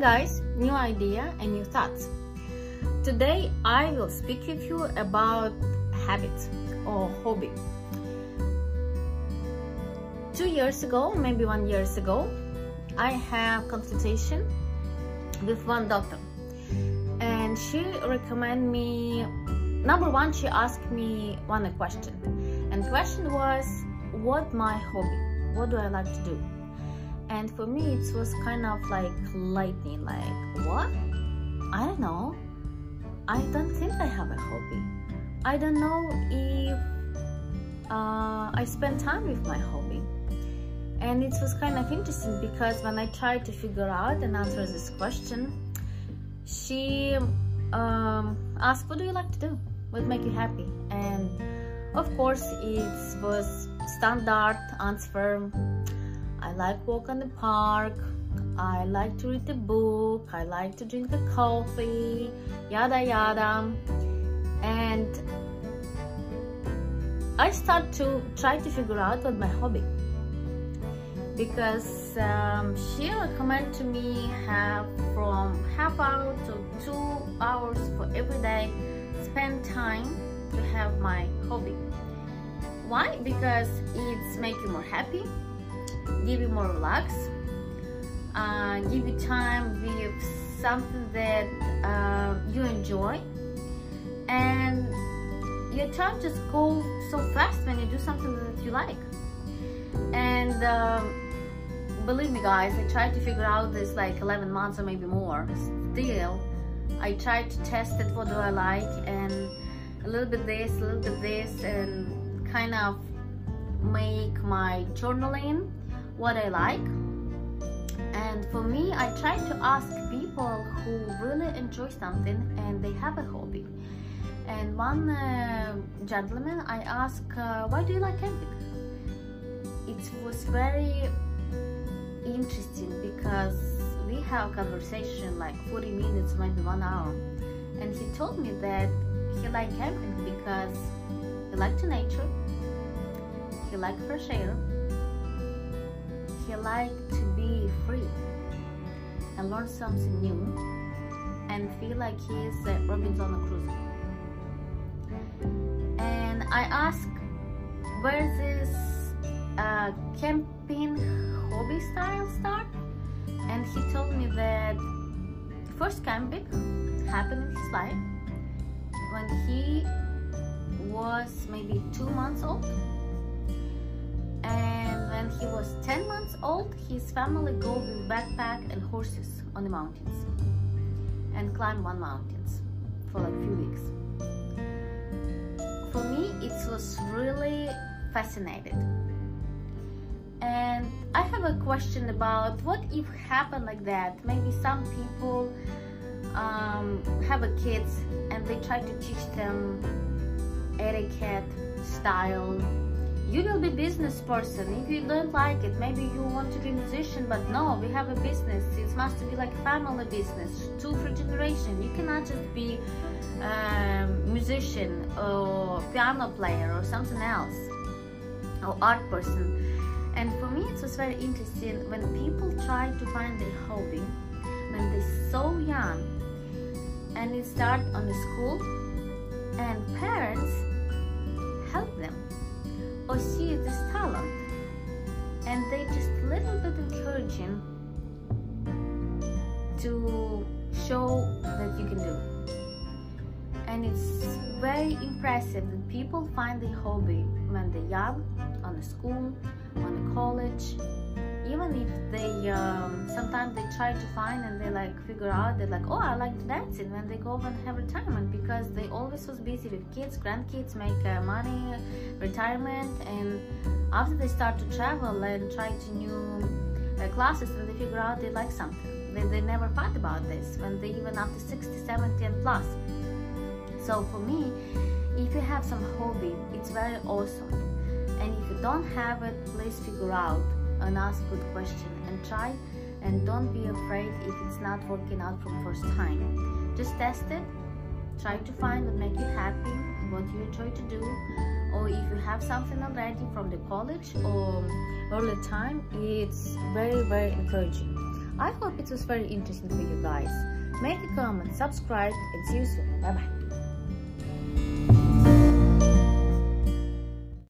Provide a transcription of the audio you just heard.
guys, new idea and new thoughts. Today I will speak with you about habits or hobby. Two years ago, maybe one years ago, I have consultation with one doctor and she recommend me number one she asked me one question and question was what my hobby what do I like to do and for me it was kind of like lightning like what? I don't know. I don't think i have a hobby. I don't know if uh, i spend time with my hobby. And it was kind of interesting because when i tried to figure out and answer this question she um, asked what do you like to do? What make you happy? And of course it was standard answer I like walk in the park. I like to read the book. I like to drink the coffee, yada yada. And I start to try to figure out what my hobby because um, she recommended to me have from half hour to two hours for every day spend time to have my hobby why because it's make you more happy give you more relax give you time with something that uh, you enjoy. And your time just goes so fast when you do something that you like. And um, believe me guys I tried to figure out this like 11 months or maybe more. Still I tried to test it what do I like and a little bit this a little bit this and kind of make my journaling what I like. And for me, I try to ask people who really enjoy something and they have a hobby. And one uh, gentleman, I asked, uh, why do you like camping? It was very interesting because we have a conversation like 40 minutes, maybe one hour. And he told me that he liked camping because he liked nature, he liked fresh air, he liked to be free and learn something new and feel like he's Robinson Crusoe. And I ask where this uh, camping hobby style start and he told me that the first camping happened in his life when he was maybe two months old when he was 10 months old, his family go with backpack and horses on the mountains and climb one mountains for like few weeks. For me, it was really fascinating. And I have a question about what if happen like that? Maybe some people um, have a kids and they try to teach them etiquette, style, you will be business person. If you don't like it maybe you want to be musician but no we have a business. It must be like family business. Two for generation. You cannot just be a musician or piano player or something else or art person. And for me it was very interesting when people try to find their hobby when they're so young and they start on the school or see this talent and they just a little bit encouraging to show that you can do. And it's very impressive that people find the hobby when they're young on the school on the college even if they um, sometimes they try to find and they like figure out they're like oh I like dancing when they go and have retirement because they always was busy with kids grandkids make uh, money retirement and after they start to travel and try to new uh, classes and they figure out they like something. They, they never thought about this when they even after 60 70 and plus. So for me if you have some hobby it's very awesome. And if you don't have it please figure out and ask good question and try and don't be afraid if it's not working out from first time just test it try to find what make you happy what you enjoy to do or if you have something already from the college or early time it's very very encouraging I hope it was very interesting for you guys. Make a comment, subscribe, and see you soon. Bye bye.